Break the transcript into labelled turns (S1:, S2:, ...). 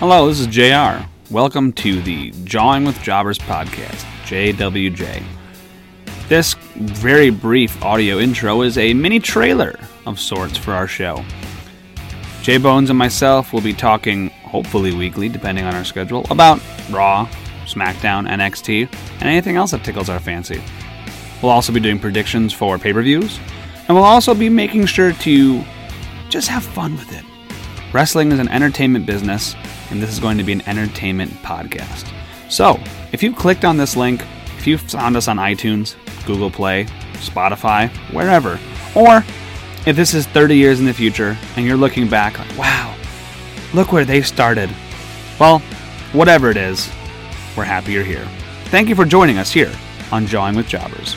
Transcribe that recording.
S1: Hello, this is JR. Welcome to the Jawing with Jobbers podcast, JWJ. This very brief audio intro is a mini trailer of sorts for our show. J Bones and myself will be talking, hopefully weekly, depending on our schedule, about Raw, SmackDown, NXT, and anything else that tickles our fancy. We'll also be doing predictions for pay per views, and we'll also be making sure to just have fun with it. Wrestling is an entertainment business, and this is going to be an entertainment podcast. So, if you clicked on this link, if you found us on iTunes, Google Play, Spotify, wherever, or if this is 30 years in the future and you're looking back like, wow, look where they started. Well, whatever it is, we're happy you're here. Thank you for joining us here on Jawing with Jobbers.